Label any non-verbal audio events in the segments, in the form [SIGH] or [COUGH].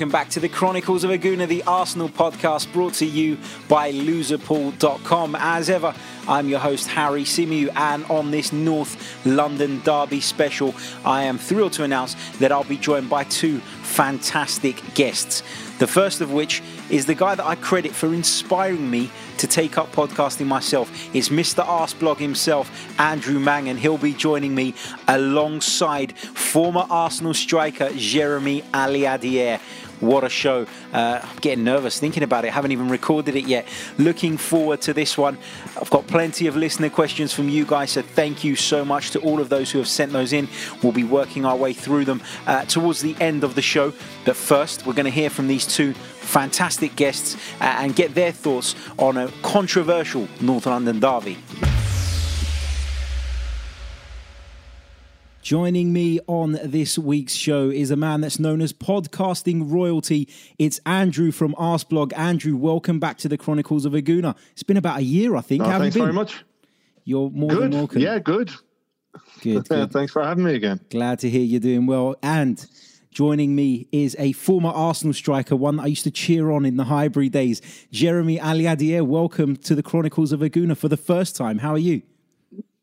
welcome back to the Chronicles of a Gooner, the Arsenal podcast brought to you by loserpool.com. As ever, I'm your host, Harry Symeou, and on this North London Derby special, I am thrilled to announce that I'll be joined by two fantastic guests. The first of which is the guy that I credit for inspiring me to take up podcasting myself. It's Mr. Arseblog himself, Andrew Mang, and he'll be joining me alongside former Arsenal striker Jeremie Aliadière. What a show. Uh, I'm getting nervous thinking about it. Haven't even recorded it yet. Looking forward to this one. I've got plenty of listener questions from you guys, so thank you so much to all of those who have sent those in. We'll be working our way through them uh, towards the end of the show. But first, we're going to hear from these two fantastic guests uh, and get their thoughts on a controversial North London derby. Joining me on this week's show is a man that's known as podcasting royalty. It's Andrew from Arseblog. Andrew, welcome back to the Chronicles of a Gooner. It's been about a year, I think. Oh, thanks very much. You're more good. than welcome. Yeah, good. Good, [LAUGHS] good. thanks for having me again. Glad to hear you're doing well. And joining me is a former Arsenal striker, one that I used to cheer on in the Highbury days. Jeremie Aliadière, welcome to the Chronicles of a Gooner for the first time. How are you?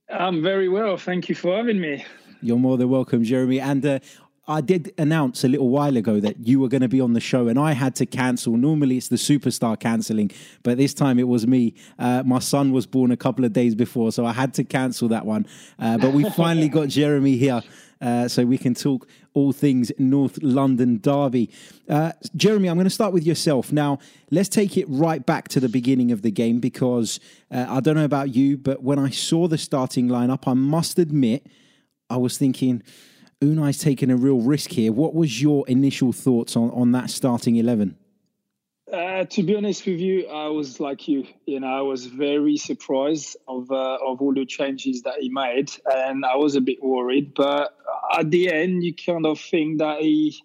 I'm very well. Thank you for having me. You're more than welcome, Jeremie. And uh, I did announce a little while ago that you were going to be on the show, and I had to cancel. Normally, it's the superstar cancelling, but this time it was me. Uh, my son was born a couple of days before, so I had to cancel that one. Uh, but we [LAUGHS] finally got Jeremie here. Uh, so we can talk all things North London Derby. Uh, Jeremie, I'm going to start with yourself. Now, let's take it right back to the beginning of the game because uh, I don't know about you, but when I saw the starting lineup, I must admit I was thinking, Unai's taking a real risk here. What was your initial thoughts on, on that starting 11? Uh, to be honest with you, I was like you. You know, I was very surprised of uh, of all the changes that he made, and I was a bit worried. But at the end, you kind of think that he,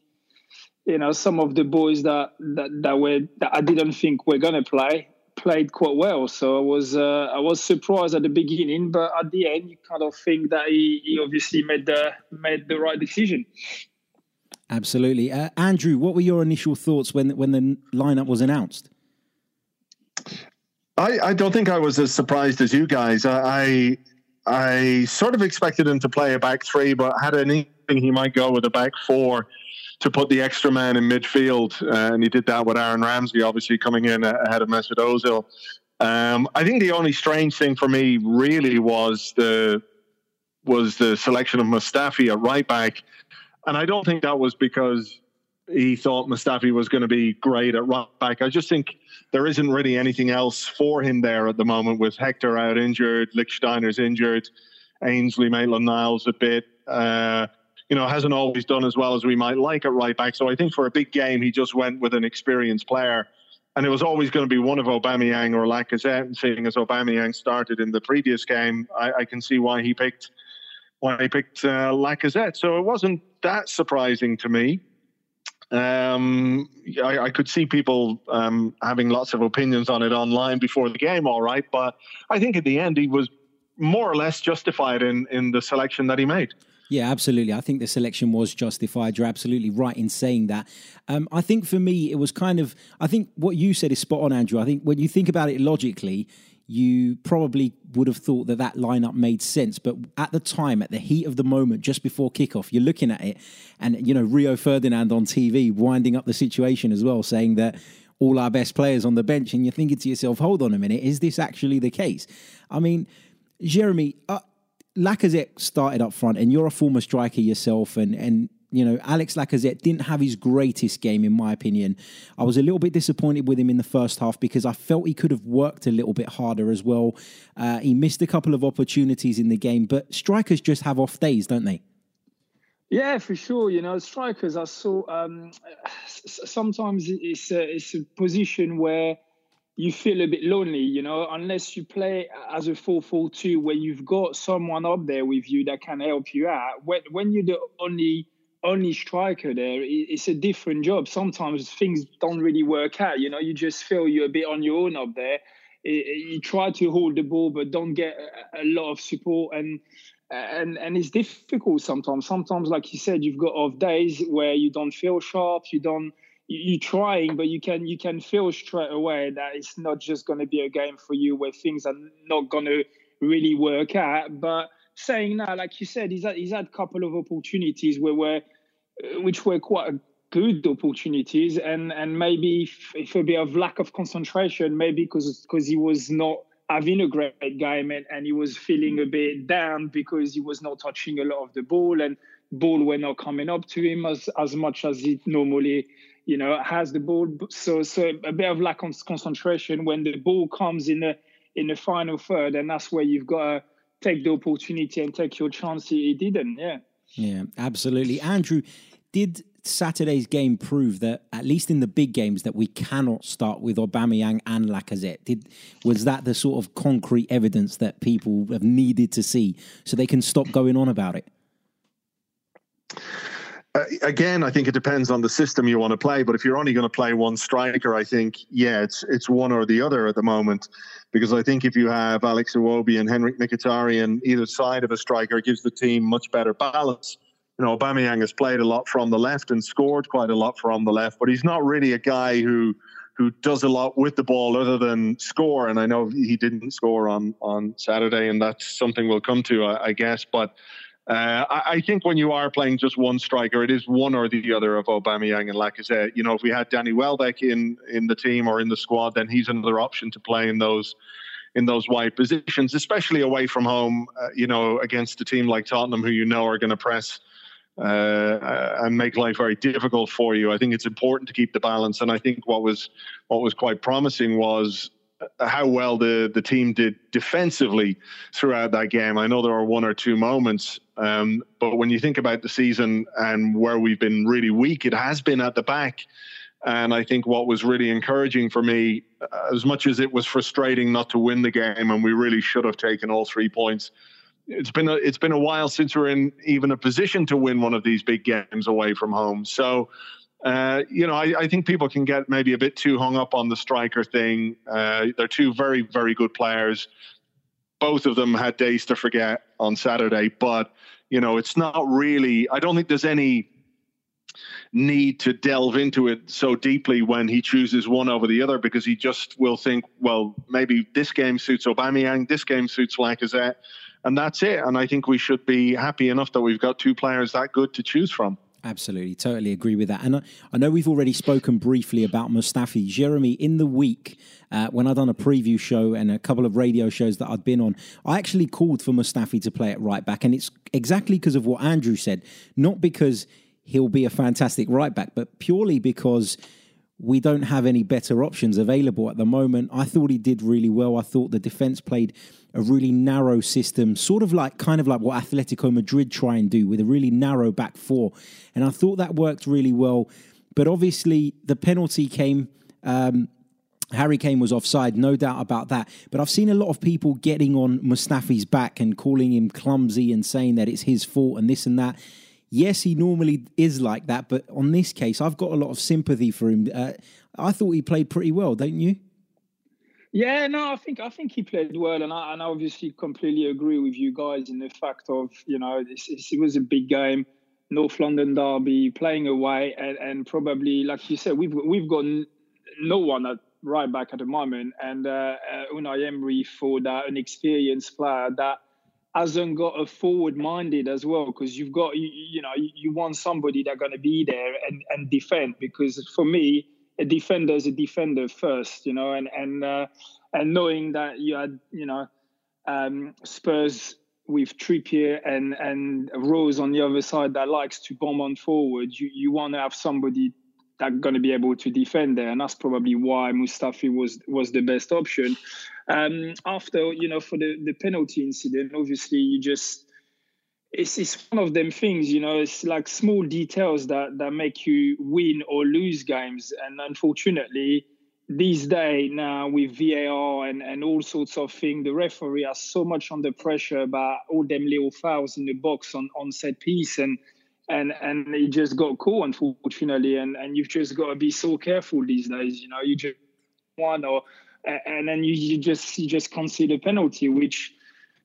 you know, some of the boys that that, that were that I didn't think were gonna play played quite well. So I was uh, I was surprised at the beginning, but at the end, you kind of think that he, he obviously made the made the right decision. Absolutely, uh, Andrew. What were your initial thoughts when when the lineup was announced? I, I don't think I was as surprised as you guys. I, I I sort of expected him to play a back three, but had an inkling he might go with a back four to put the extra man in midfield, uh, and he did that with Aaron Ramsey, obviously coming in ahead of Mesut Ozil. Um, I think the only strange thing for me really was the was the selection of Mustafi at right back, and I don't think that was because he thought Mustafi was going to be great at right back. I just think there isn't really anything else for him there at the moment with Hector out injured, Lichtsteiner's injured, Ainsley Maitland-Niles a bit. Uh, you know, hasn't always done as well as we might like at right back. So I think for a big game, he just went with an experienced player. And it was always going to be one of Aubameyang or Lacazette. And seeing as Aubameyang started in the previous game, I, I can see why he picked why he picked uh, Lacazette. So it wasn't that surprising to me. Um, I, I, could see people um, having lots of opinions on it online before the game, all right. But I think at the end, he was more or less justified in, in the selection that he made. Yeah, absolutely. I think the selection was justified. You're absolutely right in saying that. Um, I think for me, it was kind of, I think what you said is spot on, Andrew. I think when you think about it logically, you probably would have thought that that lineup made sense. But at the time, at the heat of the moment, just before kickoff, you're looking at it, and you know Rio Ferdinand on TV winding up the situation as well, saying that all our best players on the bench, and you're thinking to yourself, "Hold on a minute, is this actually the case?" I mean, Jeremie, uh, Lacazette started up front, and you're a former striker yourself, and and you know Alex Lacazette didn't have his greatest game, in my opinion. I was a little bit disappointed with him in the first half because I felt he could have worked a little bit harder as well. Uh, he missed a couple of opportunities in the game, but strikers just have off days, don't they? Yeah, for sure. You know, strikers. I saw um, sometimes it's a, it's a position where you feel a bit lonely, you know, unless you play as a 4-4-2 where you've got someone up there with you that can help you out. When, when you're the only only striker there, it's a different job. Sometimes things don't really work out, you know, you just feel you're a bit on your own up there. You try to hold the ball, but don't get a lot of support and and and it's difficult sometimes. Sometimes, like you said, you've got off days where you don't feel sharp, you don't you're trying, but you can you can feel straight away that it's not just going to be a game for you where things are not going to really work out. But saying that, like you said, he's had, he's had a couple of opportunities where were uh, which were quite good opportunities, and and maybe if, if a bit of lack of concentration, maybe because because he was not having a great game and, and he was feeling a bit down because he was not touching a lot of the ball and ball were not coming up to him as as much as it normally you know has the ball so so a bit of lack of concentration when the ball comes in the in the final third and that's where you've got to take the opportunity and take your chance he didn't yeah yeah absolutely andrew did Saturday's game prove that at least in the big games that we cannot start with Aubameyang and Lacazette? Did was that the sort of concrete evidence that people have needed to see so they can stop going on about it? Uh, again, I think it depends on the system you want to play. But if you're only going to play one striker, I think yeah, it's it's one or the other at the moment. Because I think if you have Alex Iwobi and Henrikh Mkhitaryan either side of a striker, it gives the team much better balance you know, Aubameyang has played a lot from the left and scored quite a lot from the left, but he's not really a guy who who does a lot with the ball other than score. And I know he didn't score on on Saturday, and that's something we'll come to, I, I guess. But uh, I, I, think when you are playing just one striker, it is one or the other of Aubameyang and Lacazette. You know, if we had Danny Welbeck in in the team or in the squad, then he's another option to play in those in those wide positions, especially away from home. Uh, you know, against a team like Tottenham, who you know are going to press uh, and make life very difficult for you. I think it's important to keep the balance, and I think what was what was quite promising was how well the the team did defensively throughout that game. I know there are one or two moments, um, but when you think about the season and where we've been really weak, it has been at the back. And I think what was really encouraging for me, as much as it was frustrating not to win the game, and we really should have taken all three points it's been a, it's been a while since we're in even a position to win one of these big games away from home. So, uh, you know, I, I, think people can get maybe a bit too hung up on the striker thing. Uh, they're two very very good players. Both of them had days to forget on Saturday, but you know, it's not really. I don't think there's any need to delve into it so deeply when he chooses one over the other because he just will think, well, maybe this game suits Aubameyang, this game suits Lacazette and that's it. And I think we should be happy enough that we've got two players that good to choose from. Absolutely, totally agree with that. And I, I, know we've already spoken briefly about Mustafi. Jeremie, in the week uh, when I'd done a preview show and a couple of radio shows that I'd been on, I actually called for Mustafi to play at right back. And it's exactly because of what Andrew said, not because he'll be a fantastic right back, but purely because we don't have any better options available at the moment. I thought he did really well. I thought the defense played a really narrow system, sort of like kind of like what Atletico Madrid try and do with a really narrow back four. And I thought that worked really well. But obviously, the penalty came. Um, Harry Kane was offside, no doubt about that. But I've seen a lot of people getting on Mustafi's back and calling him clumsy and saying that it's his fault and this and that. Yes, he normally is like that, but on this case, I've got a lot of sympathy for him. Uh, I thought he played pretty well, don't you? Yeah, no, I think I think he played well, and I, and I obviously completely agree with you guys in the fact of you know this, it was a big game, North London derby, playing away, and, and probably like you said, we've we've got no one at right back at the moment, and uh, uh, Unai Emery for that an experienced player that hasn't got a forward minded as well because you've got you, you know you, you want somebody that's going to be there and and defend because for me a defender is a defender first you know and and uh, and knowing that you had you know um, Spurs with Trippier and and Rose on the other side that likes to bomb on forward you you want to have somebody that's going to be able to defend there and that's probably why Mustafi was was the best option. Um, after you know for the the penalty incident, obviously you just it's it's one of them things, you know. It's like small details that that make you win or lose games, and unfortunately, these days now with VAR and and all sorts of things, the referee are so much under pressure by all them little fouls in the box on on set piece and. And and he just got caught, unfortunately, and and you've just got to be so careful these days. You know, you just one or and then you, you just you just concede a penalty, which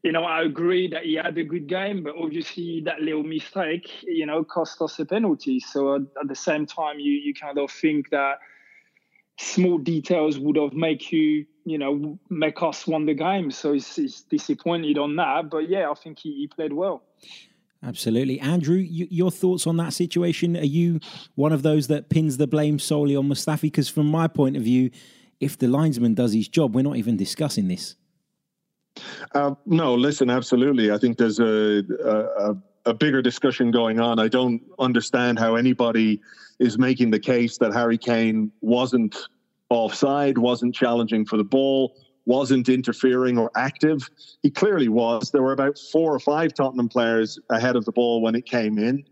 you know, I agree that he had a good game, but obviously that little mistake, you know, cost us a penalty. So at, at the same time, you you kind of think that small details would have make you, you know, make us won the game. So he's, disappointed on that. But yeah, I think he, he played well. Absolutely. Andrew, you, your thoughts on that situation? Are you one of those that pins the blame solely on Mustafi? Because from my point of view, if the linesman does his job, we're not even discussing this. Uh, no, listen, absolutely. I think there's a, a, a bigger discussion going on. I don't understand how anybody is making the case that Harry Kane wasn't offside, wasn't challenging for the ball, wasn't interfering or active. He clearly was. There were about four or five Tottenham players ahead of the ball when it came in.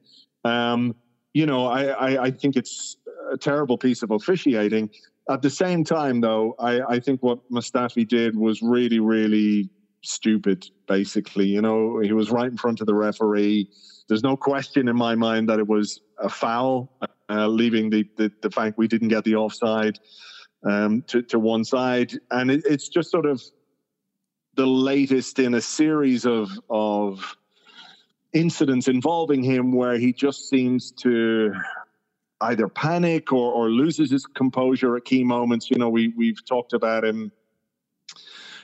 Um, you know, I, I, I, think it's a terrible piece of officiating. At the same time, though, I, I think what Mustafi did was really, really stupid, basically. You know, he was right in front of the referee. There's no question in my mind that it was a foul, uh, leaving the, the, the fact we didn't get the offside um, to, to one side. And it, it's just sort of the latest in a series of, of incidents involving him where he just seems to either panic or, or loses his composure at key moments. You know, we, we've talked about him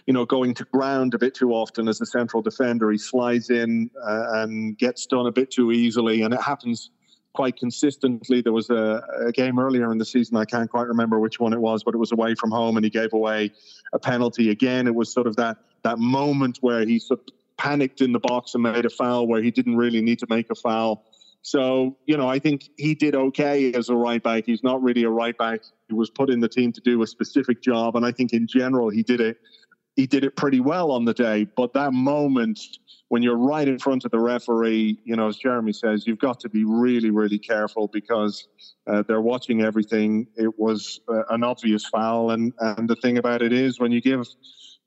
you know, going to ground a bit too often as a central defender. He slides in uh, and gets done a bit too easily, and it happens quite consistently. There was a, a, game earlier in the season, I can't quite remember which one it was, but it was away from home, and he gave away a penalty again. It was sort of that that moment where he sort of panicked in the box and made a foul where he didn't really need to make a foul. So, you know, I think he did okay as a right back. He's not really a right back. He was put in the team to do a specific job. And I think in general, he did it he did it pretty well on the day. But that moment when you're right in front of the referee, you know, as Jeremie says, you've got to be really, really careful because uh, they're watching everything. It was uh, an obvious foul, and and the thing about it is when you give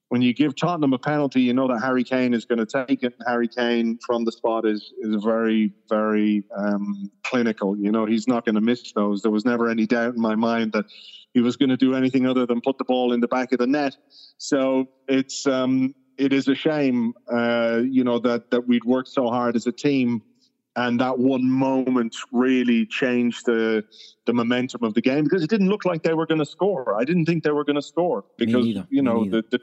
when you give Tottenham a penalty, you know that Harry Kane is going to take it. Harry Kane from the spot is is very very um, clinical. You know he's not going to miss those. There was never any doubt in my mind that he was going to do anything other than put the ball in the back of the net. So it's um, it is a shame, uh, you know, that that we'd worked so hard as a team, and that one moment really changed the the momentum of the game because it didn't look like they were going to score. I didn't think they were going to score because you know the, the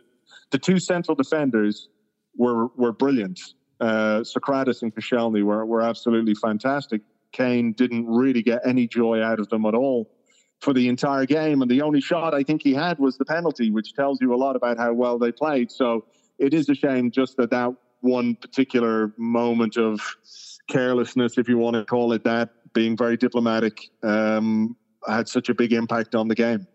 the two central defenders were were brilliant. Uh, Sokratis and Koscielny were were absolutely fantastic. Kane didn't really get any joy out of them at all for the entire game. And the only shot I think he had was the penalty, which tells you a lot about how well they played. So it is a shame just that that one particular moment of carelessness, if you want to call it that, being very diplomatic, um, had such a big impact on the game.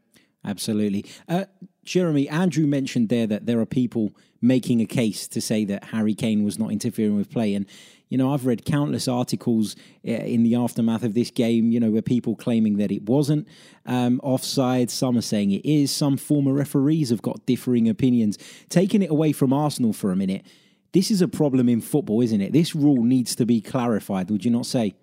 Absolutely. Uh, Jeremie, Andrew mentioned there that there are people making a case to say that Harry Kane was not interfering with play. And you know, I've read countless articles eh, in the aftermath of this game, you know, where people claiming that it wasn't um, offside. Some are saying it is. Some former referees have got differing opinions. Taking it away from Arsenal for a minute, this is a problem in football, isn't it? This rule needs to be clarified. Would you not say?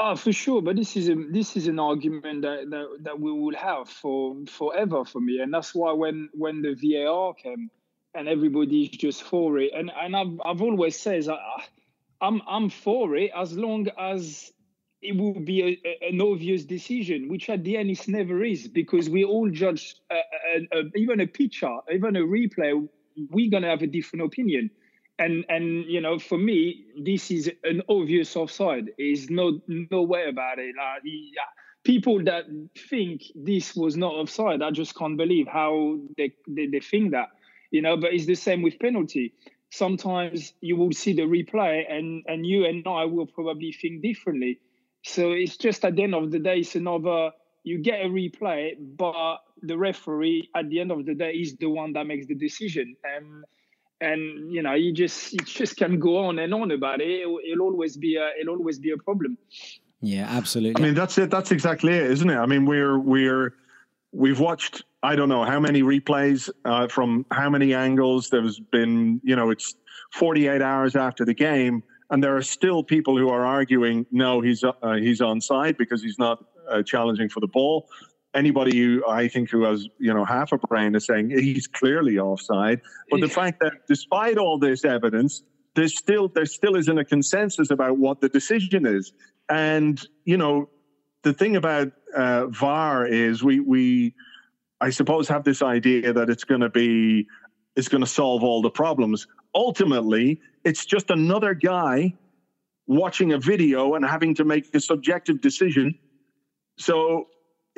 Oh, for sure. But this is a this is an argument that, that, that we will have for forever for me, and that's why when when the VAR came and everybody's just for it, and and I've I've always said. I, I'm I'm for it as long as it will be a, a, an obvious decision, which at the end it never is, because we all judge a, even a pitcher, even a replay, we're gonna have a different opinion. And and you know, for me, this is an obvious offside. Is no no way about it. Yeah, people that think this was not offside, I just can't believe how they, they, they think that. You know, but it's the same with penalty sometimes you will see the replay and and you and I will probably think differently. So it's just at the end of the day, it's another you get a replay, but the referee at the end of the day is the one that makes the decision. And and you know, you just you just can go on and on about it. It'll, it'll always be a it'll always be a problem. Yeah, absolutely. I mean, that's it. That's exactly it, isn't it? I mean, we're we're we've watched I don't know how many replays uh, from how many angles. There's been, you know, it's 48 hours after the game, and there are still people who are arguing, no, he's uh, he's onside because he's not uh, challenging for the ball. Anybody who I think who has you know half a brain is saying he's clearly offside. But the fact that despite all this evidence, there's still there still isn't a consensus about what the decision is. And you know, the thing about uh, VAR is we we I suppose have this idea that it's going to be it's going to solve all the problems. Ultimately, it's just another guy watching a video and having to make a subjective decision. So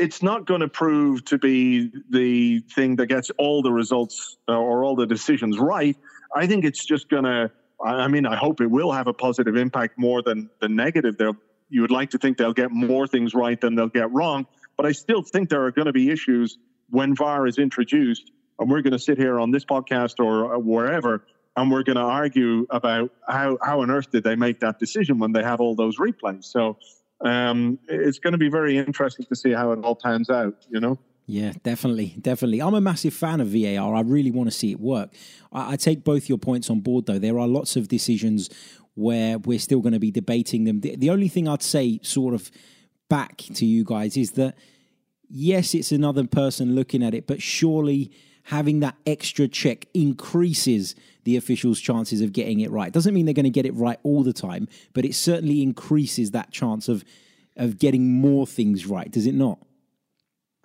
it's not going to prove to be the thing that gets all the results uh, or all the decisions right. I think it's just going to. I mean, I hope it will have a positive impact more than the negative. They'll, you would like to think they'll get more things right than they'll get wrong, but I still think there are going to be issues when VAR is introduced, and we're going to sit here on this podcast or wherever, and we're going to argue about how how on earth did they make that decision when they have all those replays. So um, it's going to be very interesting to see how it all pans out. You know. Yeah, definitely, definitely. I'm a massive fan of VAR. I really want to see it work. I, I take both your points on board, though. There are lots of decisions where we're still going to be debating them. The, the only thing I'd say, sort of back to you guys, is that yes, it's another person looking at it, but surely having that extra check increases the officials' chances of getting it right. Doesn't mean they're going to get it right all the time, but it certainly increases that chance of of getting more things right. Does it not?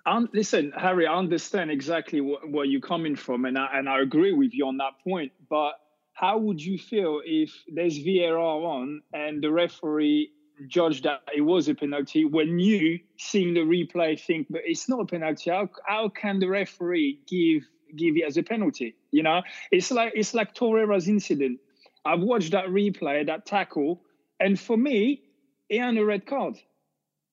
Um, listen, Harry, I understand exactly what, where you're coming from, and I, and I agree with you on that point. But how would you feel if there's VAR on and the referee judged that it was a penalty when you, seeing the replay, think, but it's not a penalty? How, how can the referee give give it as a penalty. You know, it's like it's like Torreira's incident. I've watched that replay, that tackle, and for me, he had a red card.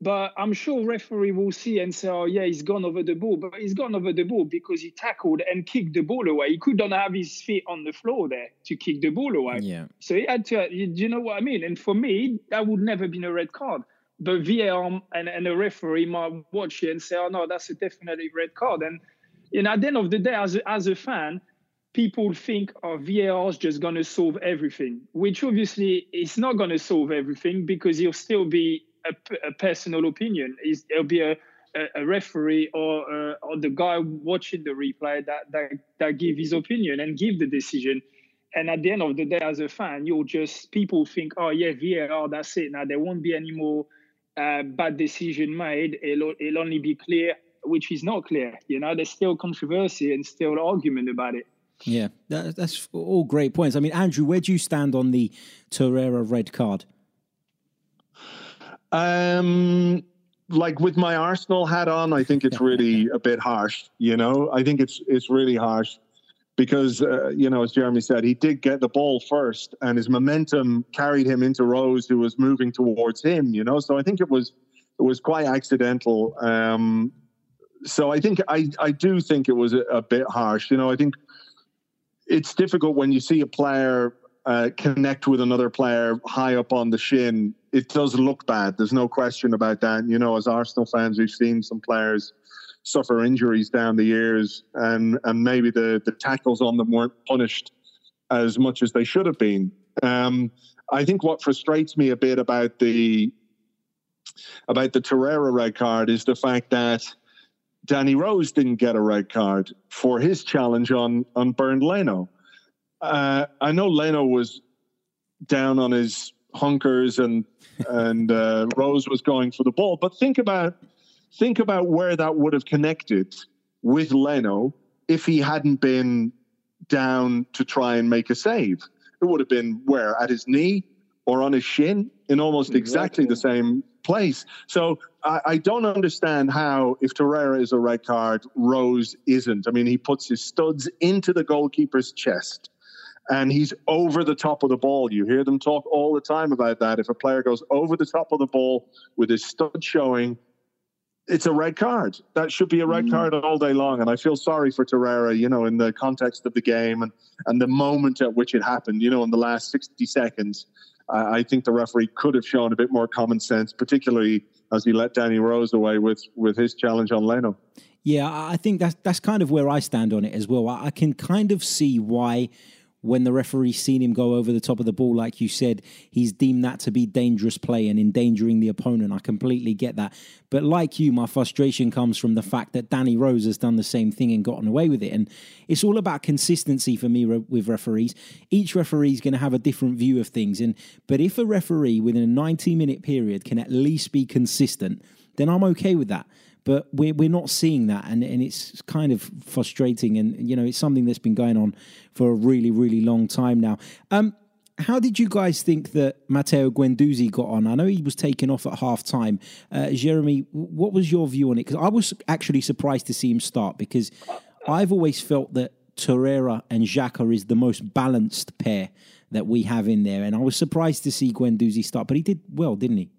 But I'm sure referee will see and say, "Oh yeah, he's gone over the ball." But he's gone over the ball because he tackled and kicked the ball away. He couldn't have his feet on the floor there to kick the ball away. Yeah. So he had to. You know what I mean? And for me, that would never been a red card. But VAR and, and a referee might watch it and say, "Oh no, that's a definitely red card." And know, at the end of the day, as a, as a fan, people think oh, VAR is just going to solve everything, which obviously is not going to solve everything because it'll still be a, a personal opinion. It's, it'll be a, a, a referee or, uh, or the guy watching the replay that, that, that give his opinion and give the decision. And at the end of the day, as a fan, you'll just, people think, oh, yeah, VAR, that's it. Now, there won't be any more uh, bad decision made. It'll, it'll only be clear which is not clear. You know, there's still controversy and still argument about it. Yeah, that, that's all great points. I mean, Andrew, where do you stand on the Torreira red card? Um, like with my Arsenal hat on, I think it's really [LAUGHS] a bit harsh. You know, I think it's it's really harsh because uh, you know, as Jeremie said, he did get the ball first, and his momentum carried him into Rose, who was moving towards him. You know, so I think it was it was quite accidental. Um, so I think I, I do think it was a, a, bit harsh. You know, I think it's difficult when you see a player uh, connect with another player high up on the shin. It does look bad. There's no question about that. You know, as Arsenal fans, we've seen some players suffer injuries down the years, and and maybe the the tackles on them weren't punished as much as they should have been. Um, I think what frustrates me a bit about the about the Torreira red card is the fact that Danny Rose didn't get a red card for his challenge on on Bernd Leno. Uh, I know Leno was down on his hunkers and and uh, Rose was going for the ball, but think about think about where that would have connected with Leno if he hadn't been down to try and make a save. It would have been where at his knee or on his shin in almost exactly, exactly the same place. So I, I, don't understand how, if Torreira is a red card, Rose isn't. I mean, he puts his studs into the goalkeeper's chest and he's over the top of the ball. You hear them talk all the time about that. If a player goes over the top of the ball with his stud showing, it's a red card. That should be a red mm. card all day long. And I feel sorry for Torreira, you know, in the context of the game and, and the moment at which it happened, you know, in the last 60 seconds. I think the referee could have shown a bit more common sense, particularly as he let Danny Rose away with with his challenge on Leno. Yeah, I think that's that's kind of where I stand on it as well. I can kind of see why when the referee's seen him go over the top of the ball, like you said, he's deemed that to be dangerous play and endangering the opponent. I completely get that. But like you, my frustration comes from the fact that Danny Rose has done the same thing and gotten away with it. And it's all about consistency for me re- with referees. Each referee is going to have a different view of things. And but if a referee within a 90 minute period can at least be consistent, then I'm okay with that but we're we're not seeing that, and and it's kind of frustrating, and you know it's something that's been going on for a really really long time now. Um, how did you guys think that Matteo Guendouzi got on? I know he was taken off at half time. Uh, Jeremie, what was your view on it? Because I was actually surprised to see him start because I've always felt that Torreira and Xhaka is the most balanced pair that we have in there, and I was surprised to see Guendouzi start, but he did well, didn't he?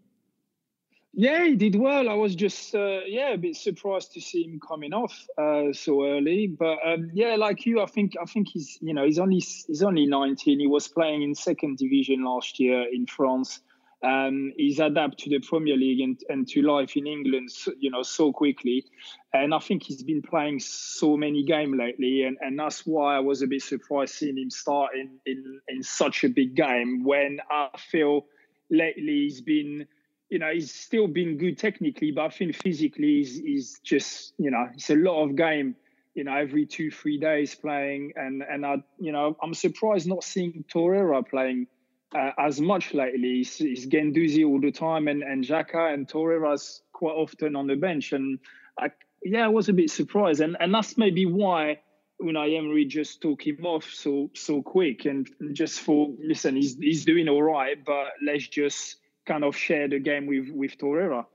Yeah, he did well. I was just uh, yeah a bit surprised to see him coming off uh, so early. But um, yeah, like you, I think I think he's you know he's only he's only 19. He was playing in second division last year in France. Um, he's adapted to the Premier League and, and to life in England, you know, so quickly. And I think he's been playing so many games lately, and, and that's why I was a bit surprised seeing him start in, in in such a big game. When I feel lately he's been you know, he's still been good technically, but I think physically he's, he's just, you know, it's a lot of game, you know, every two, three days playing. And, and I, you know, I'm surprised not seeing Torreira playing uh, as much lately. He's, he's Guendouzi all the time and, and Xhaka and Torreira's quite often on the bench. And I, yeah, I was a bit surprised. And, and that's maybe why Unai Emery just took him off so, so quick and just for, listen, he's, he's doing all right, but let's just, kind of share the game with with Torreira.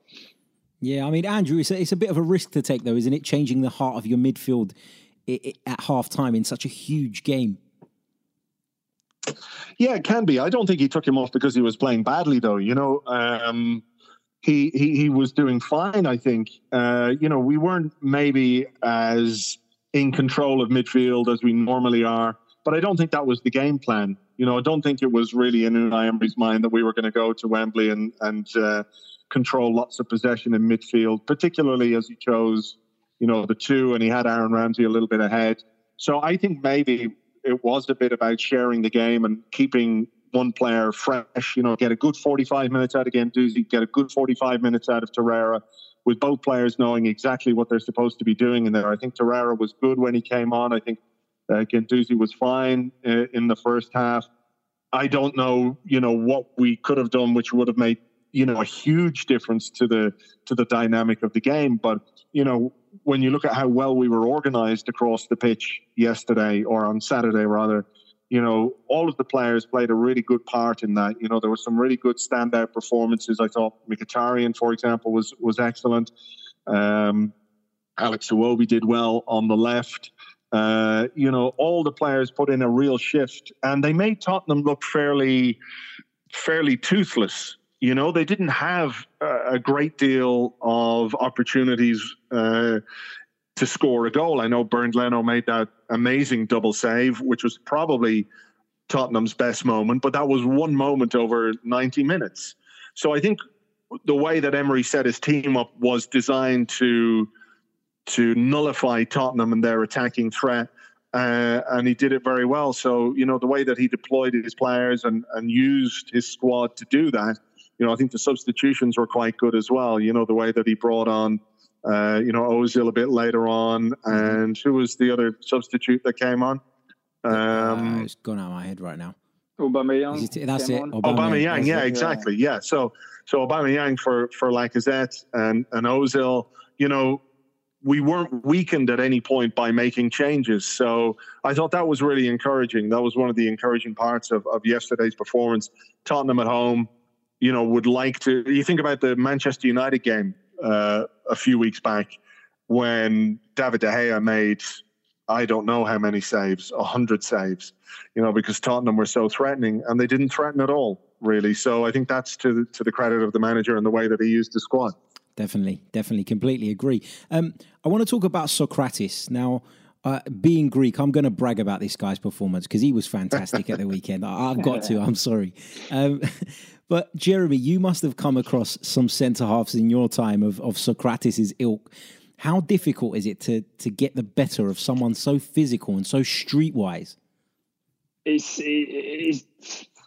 Yeah, I mean, Andrew, it's a, it's a bit of a risk to take, though, isn't it? Changing the heart of your midfield at half time in such a huge game. Yeah, it can be. I don't think he took him off because he was playing badly, though. You know, um, he, he he was doing fine. I think. Uh, you know, we weren't maybe as in control of midfield as we normally are, but I don't think that was the game plan you know, I don't think it was really in Unai Emery's mind that we were going to go to Wembley and and uh, control lots of possession in midfield, particularly as he chose, you know, the two and he had Aaron Ramsey a little bit ahead. So I think maybe it was a bit about sharing the game and keeping one player fresh. You know, get a good 45 minutes out of Guendouzi, get a good 45 minutes out of Torreira, with both players knowing exactly what they're supposed to be doing in there. I think Torreira was good when he came on. I think uh, Guendouzi was fine uh, in the first half. I don't know, you know, what we could have done, which would have made, you know, a huge difference to the to the dynamic of the game. But you know, when you look at how well we were organised across the pitch yesterday or on Saturday rather, you know, all of the players played a really good part in that. You know, there were some really good standout performances. I thought Mkhitaryan, for example, was was excellent. Um, Alex Iwobi did well on the left. Uh, you know, all the players put in a real shift, and they made Tottenham look fairly, fairly toothless. You know, they didn't have a, great deal of opportunities uh, to score a goal. I know Bernd Leno made that amazing double save, which was probably Tottenham's best moment, but that was one moment over 90 minutes. So I think the way that Emery set his team up was designed to to nullify Tottenham and their attacking threat. Uh, and he did it very well. So, you know, the way that he deployed his players and, and used his squad to do that, you know, I think the substitutions were quite good as well. You know, the way that he brought on, uh, you know, Ozil a bit later on. And who was the other substitute that came on? Um, uh, it's gone out of my head right now. Aubameyang. That's it. Aubameyang, Aubameyang yeah, exactly. Yeah. So, so Aubameyang for, for Lacazette and, and Ozil, you know, we weren't weakened at any point by making changes. So I thought that was really encouraging. That was one of the encouraging parts of, of yesterday's performance. Tottenham at home, you know, would like to. You think about the Manchester United game uh, a few weeks back when David De Gea made, I don't know how many saves, a hundred saves, you know, because Tottenham were so threatening and they didn't threaten at all, really. So I think that's to to the credit of the manager and the way that he used the squad. Definitely, definitely, completely agree. Um, I want to talk about Sokratis now. Uh, being Greek, I'm going to brag about this guy's performance because he was fantastic at the [LAUGHS] weekend. I, have got to. I'm sorry, um, [LAUGHS] but Jeremie, you must have come across some centre halves in your time of of Sokratis's ilk. How difficult is it to to get the better of someone so physical and so streetwise? it's it's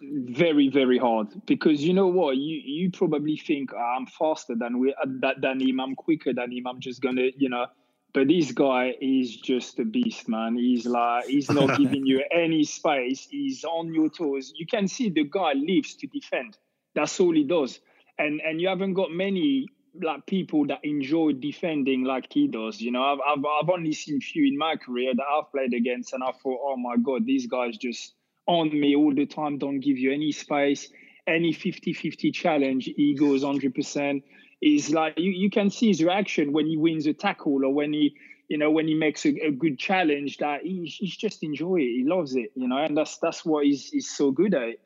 very very hard. Because you know what? You you probably think oh, I'm faster than we uh, than him. I'm quicker than him. I'm just gonna you know? But this guy is just a beast man. He's like he's not [LAUGHS] giving you any space. He's on your toes. You can see the guy lives to defend. That's all he does. And and you haven't got many like people that enjoy defending like he does. You know, I've, I've I've only seen few in my career that I've played against, and I thought, oh my god, these guys just on me all the time, don't give you any space. Any 50-50 challenge, he goes 100%. Is like you, you can see his reaction when he wins a tackle or when he you know when he makes a, a good challenge that he, he's just enjoy it he loves it you know and that's that's what he's, he's so good at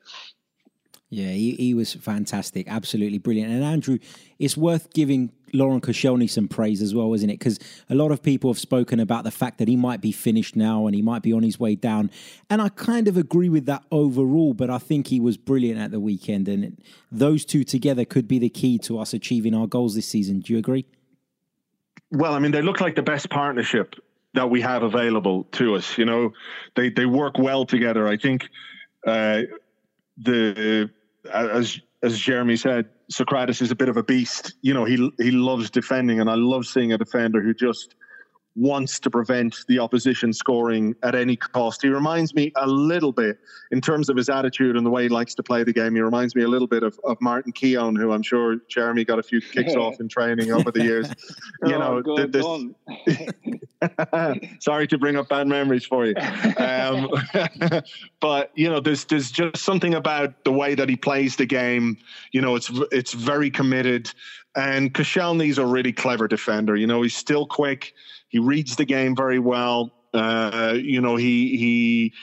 yeah, he, he was fantastic, absolutely brilliant. And Andrew, it's worth giving Laurent Koscielny some praise as well, isn't it? Because a lot of people have spoken about the fact that he might be finished now and he might be on his way down. And I kind of agree with that overall, but I think he was brilliant at the weekend. And those two together could be the key to us achieving our goals this season. Do you agree? Well, I mean, they look like the best partnership that we have available to us. You know, they, they work well together. I think. Uh, the as as Jeremie said, Sokratis is a bit of a beast. You know, he he loves defending, and I love seeing a defender who just wants to prevent the opposition scoring at any cost. He reminds me a little bit in terms of his attitude and the way he likes to play the game. He reminds me a little bit of, of Martin Keown, who I'm sure Jeremie got a few kicks off in training over the years. [LAUGHS] you oh, know, this, [LAUGHS] sorry to bring up bad memories for you. Um, [LAUGHS] but you know, there's there's just something about the way that he plays the game. You know, it's it's very committed. And Koscielny's a really clever defender. You know, he's still quick. He reads the game very well. Uh, you know, he he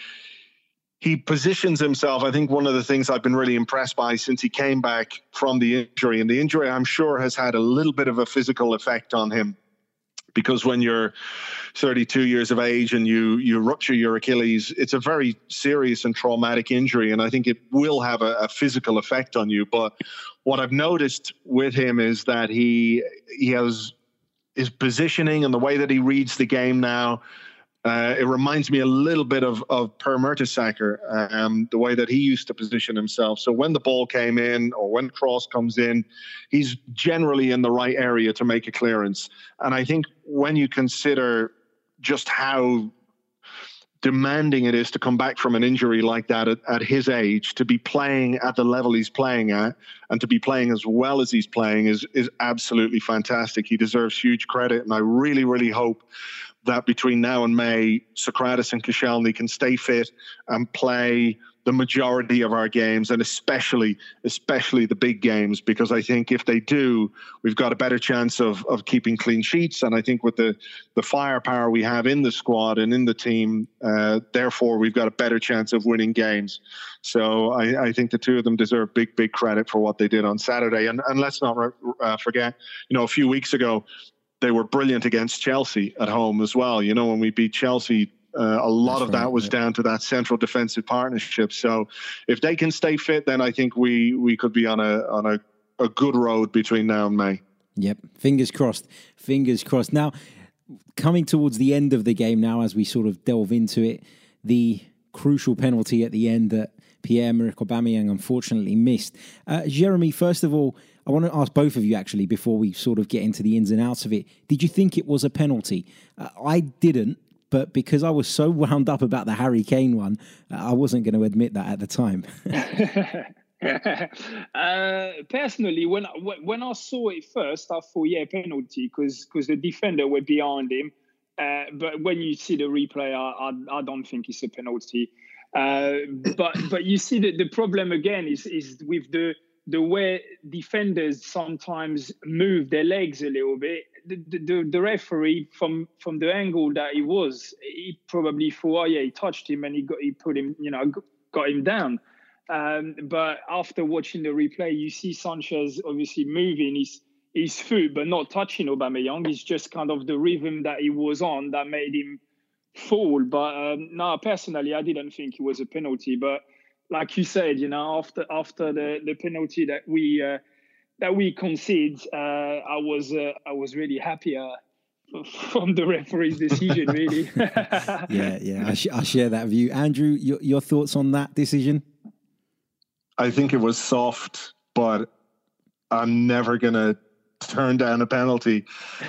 he positions himself. I think one of the things I've been really impressed by since he came back from the injury, and the injury I'm sure has had a little bit of a physical effect on him, because when you're 32 years of age and you you rupture your Achilles, it's a very serious and traumatic injury, and I think it will have a, a physical effect on you. But what I've noticed with him is that he he has his positioning and the way that he reads the game now. Uh, it reminds me a little bit of of Per Mertesacker, um, the way that he used to position himself. So when the ball came in or when cross comes in, he's generally in the right area to make a clearance. And I think when you consider just how demanding it is to come back from an injury like that at, at, his age to be playing at the level he's playing at and to be playing as well as he's playing is is absolutely fantastic. He deserves huge credit, and I really, really hope that between now and May, Sokratis and Koscielny can stay fit and play the majority of our games and especially especially the big games because I think if they do we've got a better chance of of keeping clean sheets. And I think with the the firepower we have in the squad and in the team uh, therefore we've got a better chance of winning games. So I, I, think the two of them deserve big big credit for what they did on Saturday. And and let's not uh, forget you know a few weeks ago they were brilliant against Chelsea at home as well. You know when we beat Chelsea uh, a lot That's of that was yeah. down to that central defensive partnership. So if they can stay fit, then I think we we could be on a on a, a good road between now and May. Yep, fingers crossed. Fingers crossed. Now, coming towards the end of the game, now as we sort of delve into it, the crucial penalty at the end that Pierre-Emerick Aubameyang unfortunately missed. Uh, Jeremie, first of all, I want to ask both of you actually before we sort of get into the ins and outs of it. Did you think it was a penalty? Uh, I didn't but because I was so wound up about the Harry Kane one, I wasn't going to admit that at the time. [LAUGHS] [LAUGHS] uh, personally, when when I saw it first, I thought, yeah, penalty, because because the defender were behind him. Uh, but when you see the replay, I, I, I don't think it's a penalty. Uh, but but you see that the problem again is is with the the way defenders sometimes move their legs a little bit the, the, referee from from the angle that he was, he probably thought, oh yeah, he touched him and he got he put him, you know, got him down. Um, but after watching the replay, you see Sanchez obviously moving his his foot, but not touching Aubameyang. It's just kind of the rhythm that he was on that made him fall. But um, no, personally, I didn't think it was a penalty. But like you said, you know, after after the the penalty that we uh, that we concede, uh, I was uh, I was really happy. Uh, [LAUGHS] from the referee's decision, really. [LAUGHS] [LAUGHS] yeah, yeah, I, sh- I, share that view. Andrew, your, your thoughts on that decision? I think it was soft, but I'm never going to turn down a penalty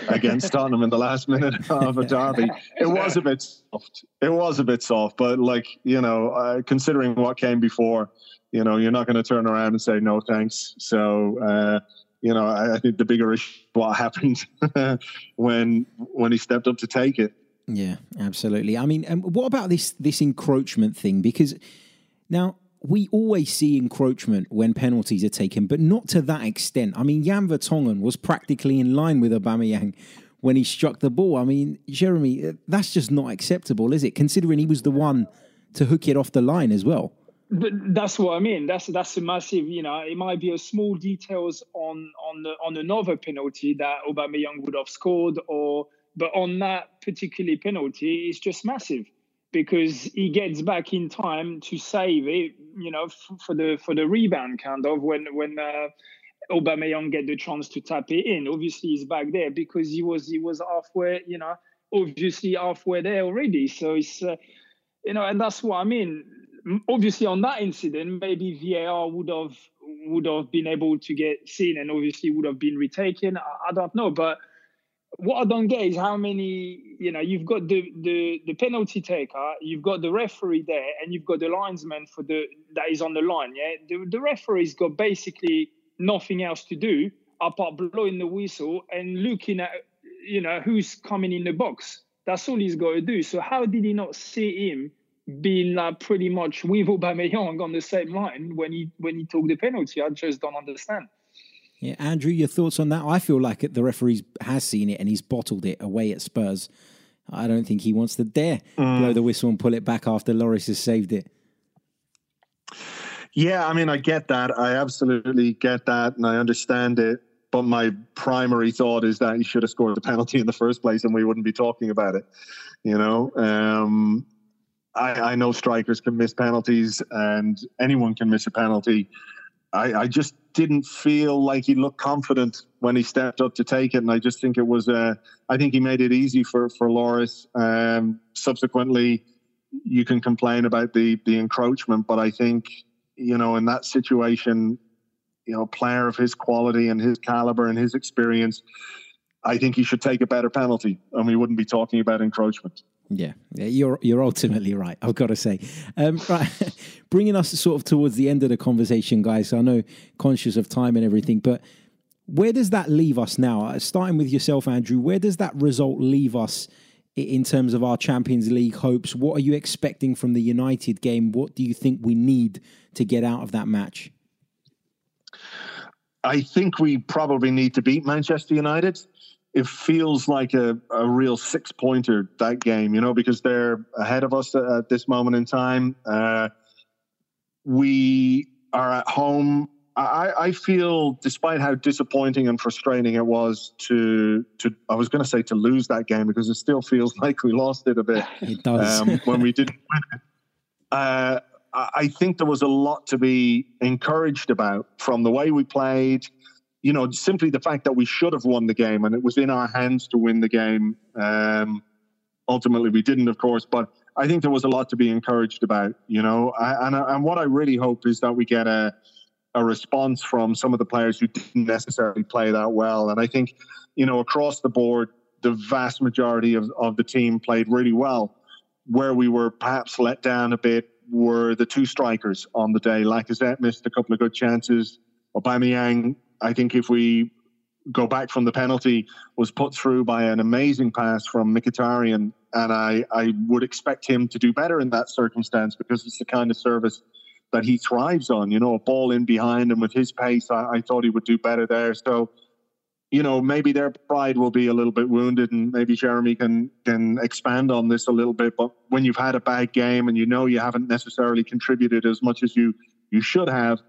against Tottenham in the last minute [LAUGHS] of a derby. It was a bit soft. It was a bit soft, but like you know, uh, considering what came before, you know, you're not going to turn around and say no thanks. So. Uh, you know, I, I, think the bigger issue what happened [LAUGHS] when when he stepped up to take it. Yeah, absolutely. I mean, um, what about this this encroachment thing? Because now we always see encroachment when penalties are taken, but not to that extent. I mean, Jan Vertonghen was practically in line with Aubameyang when he struck the ball. I mean, Jeremie, uh, that's just not acceptable, is it? Considering he was the one to hook it off the line as well. That's what I mean. That's that's a massive. You know, it might be a small details on on on another penalty that Aubameyang would have scored, or but on that particular penalty, it's just massive because he gets back in time to save it. You know, f- for the for the rebound kind of when when. Uh, Aubameyang get the chance to tap it in. Obviously, he's back there because he was he was halfway, you know, obviously halfway there already. So it's, uh, you know, and that's what I mean obviously on that incident, maybe VAR would have would have been able to get seen and obviously would have been retaken. I, I don't know, but what I don't get is how many you know you've got the the the penalty taker, you've got the referee there, and you've got the linesman for the that is on the line. Yeah, the the referee's got basically nothing else to do apart blowing the whistle and looking at you know who's coming in the box. That's all he's got to do. So how did he not see him being uh, pretty much with Aubameyang on the same line when he when he took the penalty. I just don't understand. Yeah, Andrew, your thoughts on that? I feel like the referee has seen it and he's bottled it away at Spurs. I don't think he wants to dare mm. blow the whistle and pull it back after Loris has saved it. Yeah, I mean, I get that. I absolutely get that, and I understand it. But my primary thought is that he should have scored the penalty in the first place, and we wouldn't be talking about it. You know, um, I, I, know strikers can miss penalties and anyone can miss a penalty. I, I, just didn't feel like he looked confident when he stepped up to take it, and I just think it was. Uh, I think he made it easy for for Loris. Um, subsequently, you can complain about the the encroachment, but I think you know in that situation, you know, player of his quality and his caliber and his experience, I think he should take a better penalty, and we wouldn't be talking about encroachment. Yeah, you're you're ultimately right. I've got to say, um, [LAUGHS] right, bringing us sort of towards the end of the conversation, guys. I know conscious of time and everything, but where does that leave us now? Uh, starting with yourself, Andrew. Where does that result leave us in terms of our Champions League hopes? What are you expecting from the United game? What do you think we need to get out of that match? I think we probably need to beat Manchester United it feels like a, a real six pointer that game, you know, because they're ahead of us at this moment in time. Uh, we are at home. I, I, feel, despite how disappointing and frustrating it was to to, I was going to say to lose that game because it still feels [LAUGHS] like we lost it a bit. [LAUGHS] It does um, when we didn't win it. Uh, I think there was a lot to be encouraged about from the way we played, you know, simply the fact that we should have won the game and it was in our hands to win the game. Um, ultimately, we didn't, of course, but I think there was a lot to be encouraged about, you know. I, and, and what I really hope is that we get a, a response from some of the players who didn't necessarily play that well. And I think, you know, across the board, the vast majority of, of the team played really well. Where we were perhaps let down a bit were the two strikers on the day. Lacazette missed a couple of good chances. Aubameyang I think if we go back from the penalty, was put through by an amazing pass from Mkhitaryan, and I, I would expect him to do better in that circumstance because it's the kind of service that he thrives on. You know, a ball in behind him with his pace, I, I thought he would do better there. So, you know, maybe their pride will be a little bit wounded, and maybe Jeremie can can expand on this a little bit. But when you've had a bad game and you know you haven't necessarily contributed as much as you you should have,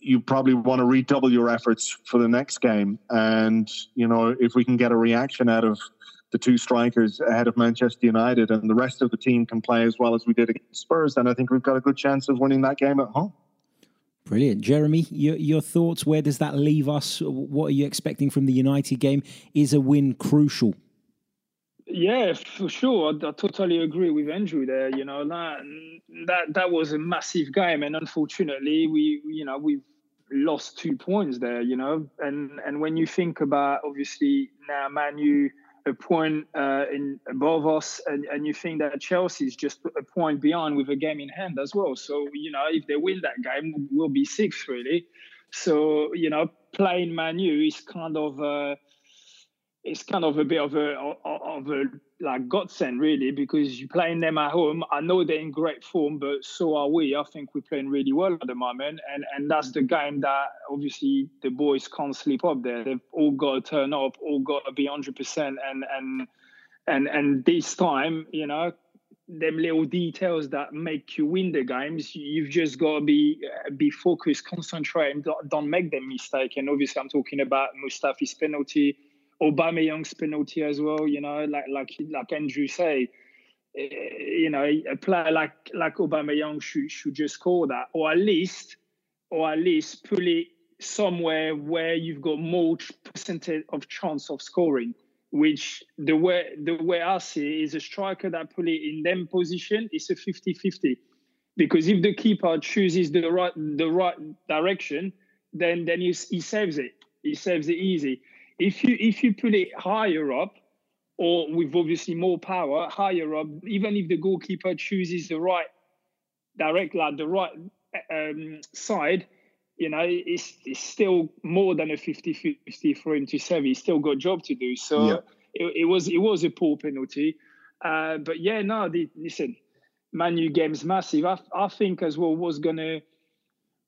you probably want to redouble your efforts for the next game. And, you know, if we can get a reaction out of the two strikers ahead of Manchester United and the rest of the team can play as well as we did against Spurs, then I think we've got a good chance of winning that game at home. Brilliant. Jeremie, your, your thoughts? Where does that leave us? What are you expecting from the United game? Is a win crucial? Yeah, for sure. I, I, totally agree with Andrew there. You know that that that was a massive game, and unfortunately, we you know we've lost two points there. You know, and and when you think about obviously now Manu a point uh, in above us, and, and you think that Chelsea is just a point behind with a game in hand as well. So you know, if they win that game, we'll be sixth really. So you know, playing Manu is kind of. Uh, it's kind of a bit of a of a like godsend really because you're playing them at home. I know they're in great form, but so are we. I think we're playing really well at the moment, and and that's the game that obviously the boys can't sleep up there. They've all got to turn up, all got to be hundred percent, and and and and this time, you know, them little details that make you win the games. You've just got to be uh, be focused, concentrate, and don't, don't make them mistake. And obviously, I'm talking about Mustafi's penalty Aubameyang's penalty as well. You know, like like like Andrew say, eh, you know, a player like like Aubameyang should should just score that, or at least, or at least pull it somewhere where you've got more percentage of chance of scoring. Which the way the way I see is a striker that pull it in them position is a 50-50. Because if the keeper chooses the right the right direction, then then he, he saves it. He saves it easy if you if you put it higher up, or with obviously more power higher up, even if the goalkeeper chooses the right direct like the right um, side, you know, it's, it's still more than a 50-50 for him to save. He's still got a job to do. So yeah. it, it, was it was a poor penalty. Uh, but yeah, no, the, listen, Manu game's massive. I, I think as well was gonna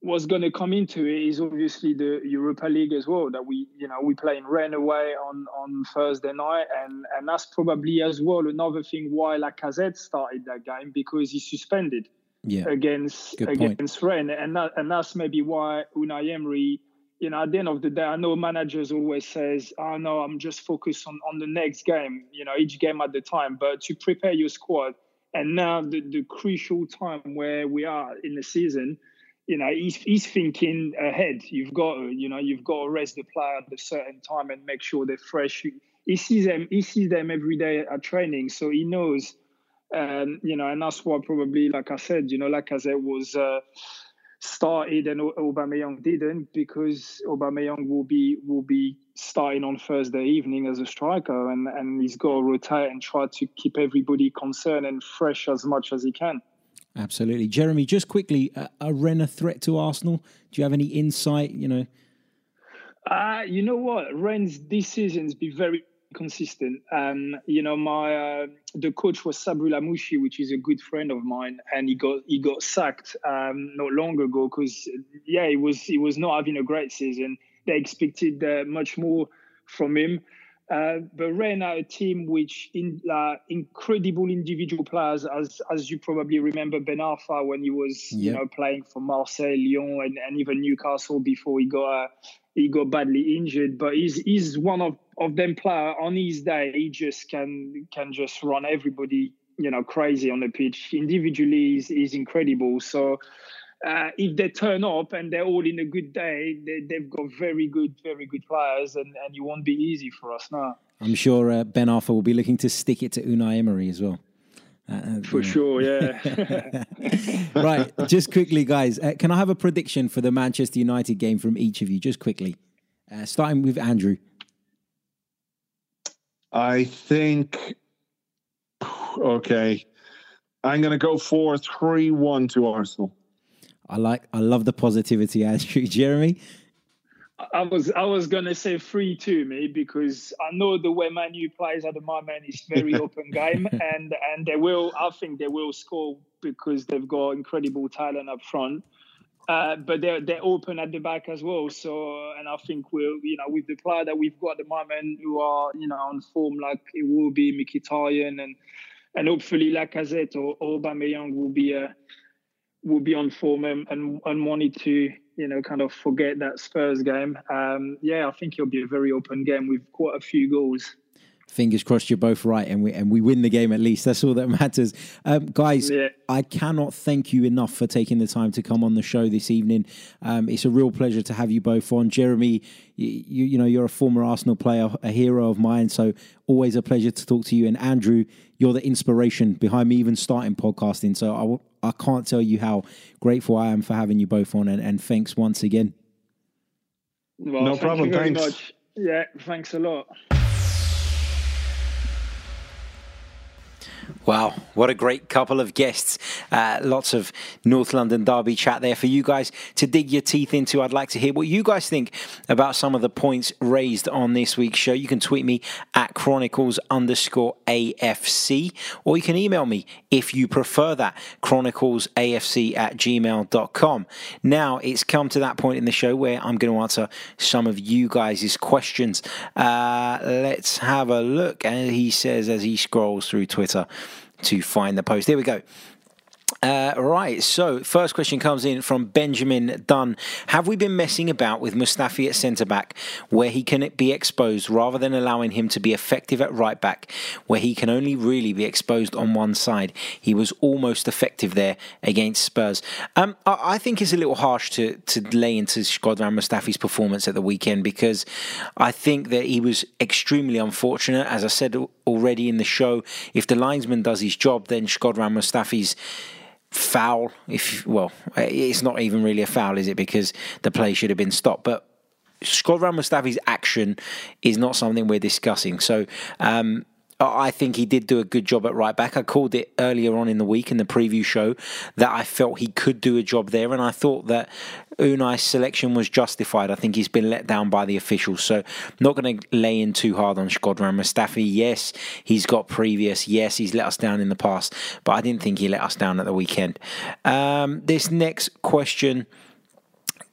what's going to come into it is obviously the Europa League as well that we you know we play in Rennes away on on Thursday night. And and that's probably as well another thing why Lacazette started that game because he's suspended yeah. against Good against Rennes. And that, and that's maybe why Unai Emery you know at the end of the day I know managers always says oh no I'm just focused on on the next game you know each game at the time. But to prepare your squad and now the, the crucial time where we are in the season you know he's he's thinking ahead. You've got to, you know you've got to rest the player at a certain time and make sure they're fresh. He sees them he sees them every day at training, so he knows. Um, you know, and that's why probably, like I said, you know, said, was uh, started and Aubameyang didn't because Aubameyang will be will be starting on Thursday evening as a striker, and and he's got to rotate and try to keep everybody concerned and fresh as much as he can. Absolutely, Jeremie. Just quickly, uh, a Rennes threat to Arsenal? Do you have any insight? You know, uh, you know what, Rennes this season's been very consistent. Um, you know, my uh, the coach was Sabri Lamouchi, which is a good friend of mine, and he got he got sacked um, not long ago because yeah, he was he was not having a great season. They expected uh, much more from him. Uh, but Rennes are a team which in uh, incredible individual players, as as you probably remember Ben Arfa when he was yep. you know playing for Marseille, Lyon, and, and even Newcastle before he got uh, he got badly injured. But he's he's one of of them player on his day. He just can can just run everybody you know crazy on the pitch. Individually, he's, he's incredible. So uh, if they turn up and they're all in a good day, they, have got very good, very good players, and, and it won't be easy for us now. I'm sure uh, Ben Arfa will be looking to stick it to Unai Emery as well. Uh, uh for sure, yeah. [LAUGHS] right, just quickly, guys, uh, can I have a prediction for the Manchester United game from each of you, just quickly? Uh, starting with Andrew. I think, okay, I'm going to go 4 3 1 to Arsenal. I like, I love the positivity, [LAUGHS] Andrew. Jeremie? I was I was gonna say three two me because I know the way Manu plays at the moment is very [LAUGHS] open game and and they will I think they will score because they've got incredible talent up front. Uh, but they're they're open at the back as well. So and I think we'll you know with the player that we've got at the moment who are you know on form like it will be Mkhitaryan and and hopefully Lacazette or, or Aubameyang will be a will be on form and, and, and wanted to you know kind of forget that Spurs game. Um, yeah, I think it'll be a very open game with quite a few goals. Fingers crossed you're both right and we and we win the game at least. That's all that [LAUGHS] matters. Um, guys yeah. i cannot thank you enough for taking the time to come on the show this evening. Um, it's a real pleasure to have you both on. Jeremie you, you know you're a former arsenal player a hero of mine so always a pleasure to talk to you. And andrew you're the inspiration behind me even starting podcasting so i, I can't tell you how grateful i am for having you both on and, and thanks once again. Well, no problem thanks. much. yeah thanks a lot Wow, what a great couple of guests. Uh, lots of North London Derby chat there for you guys to dig your teeth into. I'd like to hear what you guys think about some of the points raised on this week's show. You can tweet me at chronicles underscore AFC, or you can email me if you prefer that, chroniclesafc at gmail.com. Now, it's come to that point in the show where I'm going to answer some of you guys' questions. Uh, let's have a look. And he says as he scrolls through Twitter, to find the post. Here we go. Uh, right, so first question comes in from Benjamin Dunn. Have we been messing about with Mustafi at centre back where he can be exposed rather than allowing him to be effective at right back where he can only really be exposed on one side? He was almost effective there against Spurs. Um, I, I, think it's a little harsh to, to lay into Shkodran Mustafi's performance at the weekend because I think that he was extremely unfortunate. As I said already in the show, if the linesman does his job, then Shkodran Mustafi's foul. If well, it's not even really a foul, is it? Because the play should have been stopped. But Shkodran Mustafi's action is not something we're discussing. So. Um, I think he did do a good job at right back. I called it earlier on in the week in the preview show that I felt he could do a job there, and I thought that Unai's selection was justified. I think he's been let down by the officials, so not going to lay in too hard on Shkodran Mustafi. Yes, he's got previous. Yes, he's let us down in the past, but I didn't think he let us down at the weekend. Um, this next question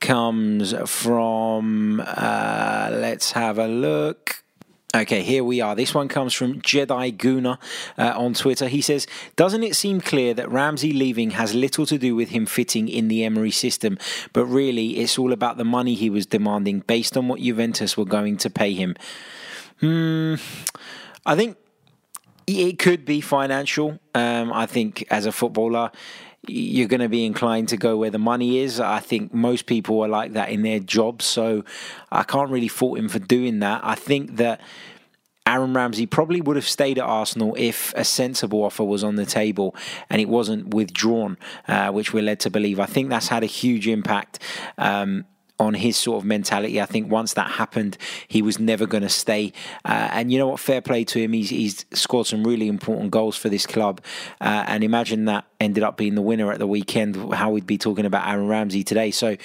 comes from. Uh, let's have a look. Okay, here we are. This one comes from Jedi Guna uh, on Twitter. He says, Doesn't it seem clear that Ramsey leaving has little to do with him fitting in the Emery system, but really it's all about the money he was demanding based on what Juventus were going to pay him? Hmm, I think it could be financial. Um, I think as a footballer, you're going to be inclined to go where the money is. I think most people are like that in their jobs, so I can't really fault him for doing that. I think that Aaron Ramsey probably would have stayed at Arsenal if a sensible offer was on the table and it wasn't withdrawn, uh, which we're led to believe. I think that's had a huge impact. Um, on his sort of mentality. I think once that happened, he was never going to stay. Uh, and you know what? Fair play to him. He's, he's scored some really important goals for this club. Uh, and imagine that ended up being the winner at the weekend, how we'd be talking about Aaron Ramsey today. So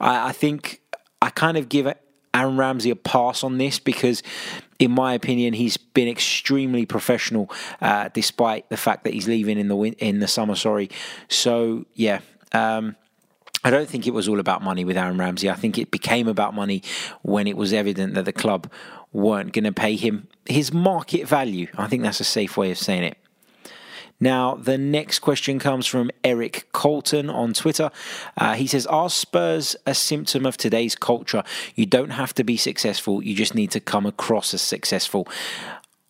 I, I think I kind of give Aaron Ramsey a pass on this because in my opinion, he's been extremely professional, uh, despite the fact that he's leaving in the win- in the summer. Sorry, so yeah, um, I don't think it was all about money with Aaron Ramsey. I think it became about money when it was evident that the club weren't going to pay him his market value. I think that's a safe way of saying it. Now, the next question comes from Eric Colton on Twitter. Uh, he says, Are Spurs a symptom of today's culture? You don't have to be successful, you just need to come across as successful.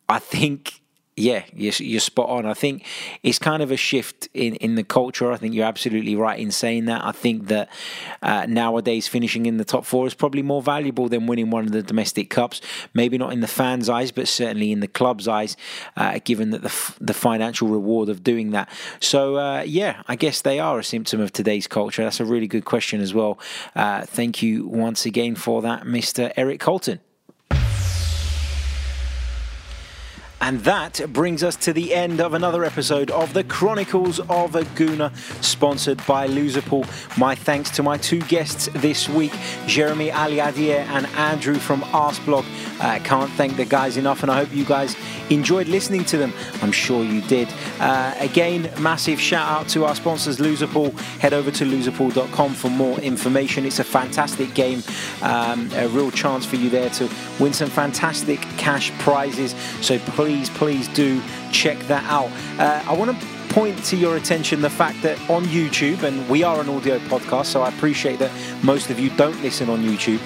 I think yeah, you're, you're, spot on. I think it's kind of a shift in, in the culture. I think you're absolutely right in saying that. I think that uh, nowadays finishing in the top four is probably more valuable than winning one of the domestic cups. Maybe not in the fans' eyes, but certainly in the club's eyes, uh, given that the the financial reward of doing that. So uh, yeah, I guess they are a symptom of today's culture. That's a really good question as well. Uh, thank you once again for that, Mr. Eric Colton. And that brings us to the end of another episode of the Chronicles of a Gooner, sponsored by Loserpool. My thanks to my two guests this week, Jeremie Aliadiere and Andrew from Arseblog. I uh, can't thank the guys enough, and I hope you guys enjoyed listening to them. I'm sure you did. Uh, again, massive shout out to our sponsors, Loserpool. Head over to loserpool.com for more information. It's a fantastic game, um, a real chance for you there to win some fantastic cash prizes. So please, please do check that out. Uh, I want to point to your attention the fact that on YouTube, and we are an audio podcast, so I appreciate that most of you don't listen on YouTube,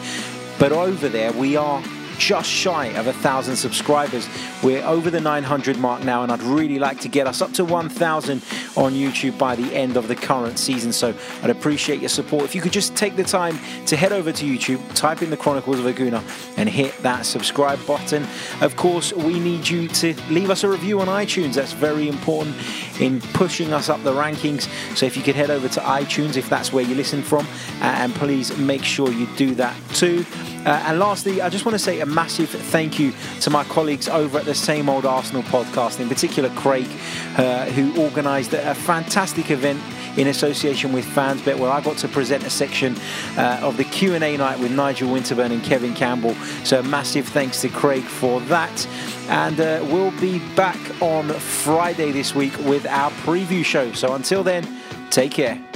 but over there we are just shy of a thousand subscribers. We're over the 900 mark now, and I'd really like to get us up to 1,000 on YouTube by the end of the current season. So I'd appreciate your support. If you could just take the time to head over to YouTube, type in the Chronicles of a Gooner, and hit that subscribe button. Of course, we need you to leave us a review on iTunes. That's very important in pushing us up the rankings. So if you could head over to iTunes, if that's where you listen from, and please make sure you do that too. Uh, and lastly, I just want to say a massive thank you to my colleagues over at the Same Old Arsenal podcast, in particular Craig, uh, who organised a fantastic event in association with Fansbet, where I got to present a section uh, of the Q&A night with Nigel Winterburn and Kevin Campbell. So a massive thanks to Craig for that. And uh, we'll be back on Friday this week with our preview show. So until then, take care.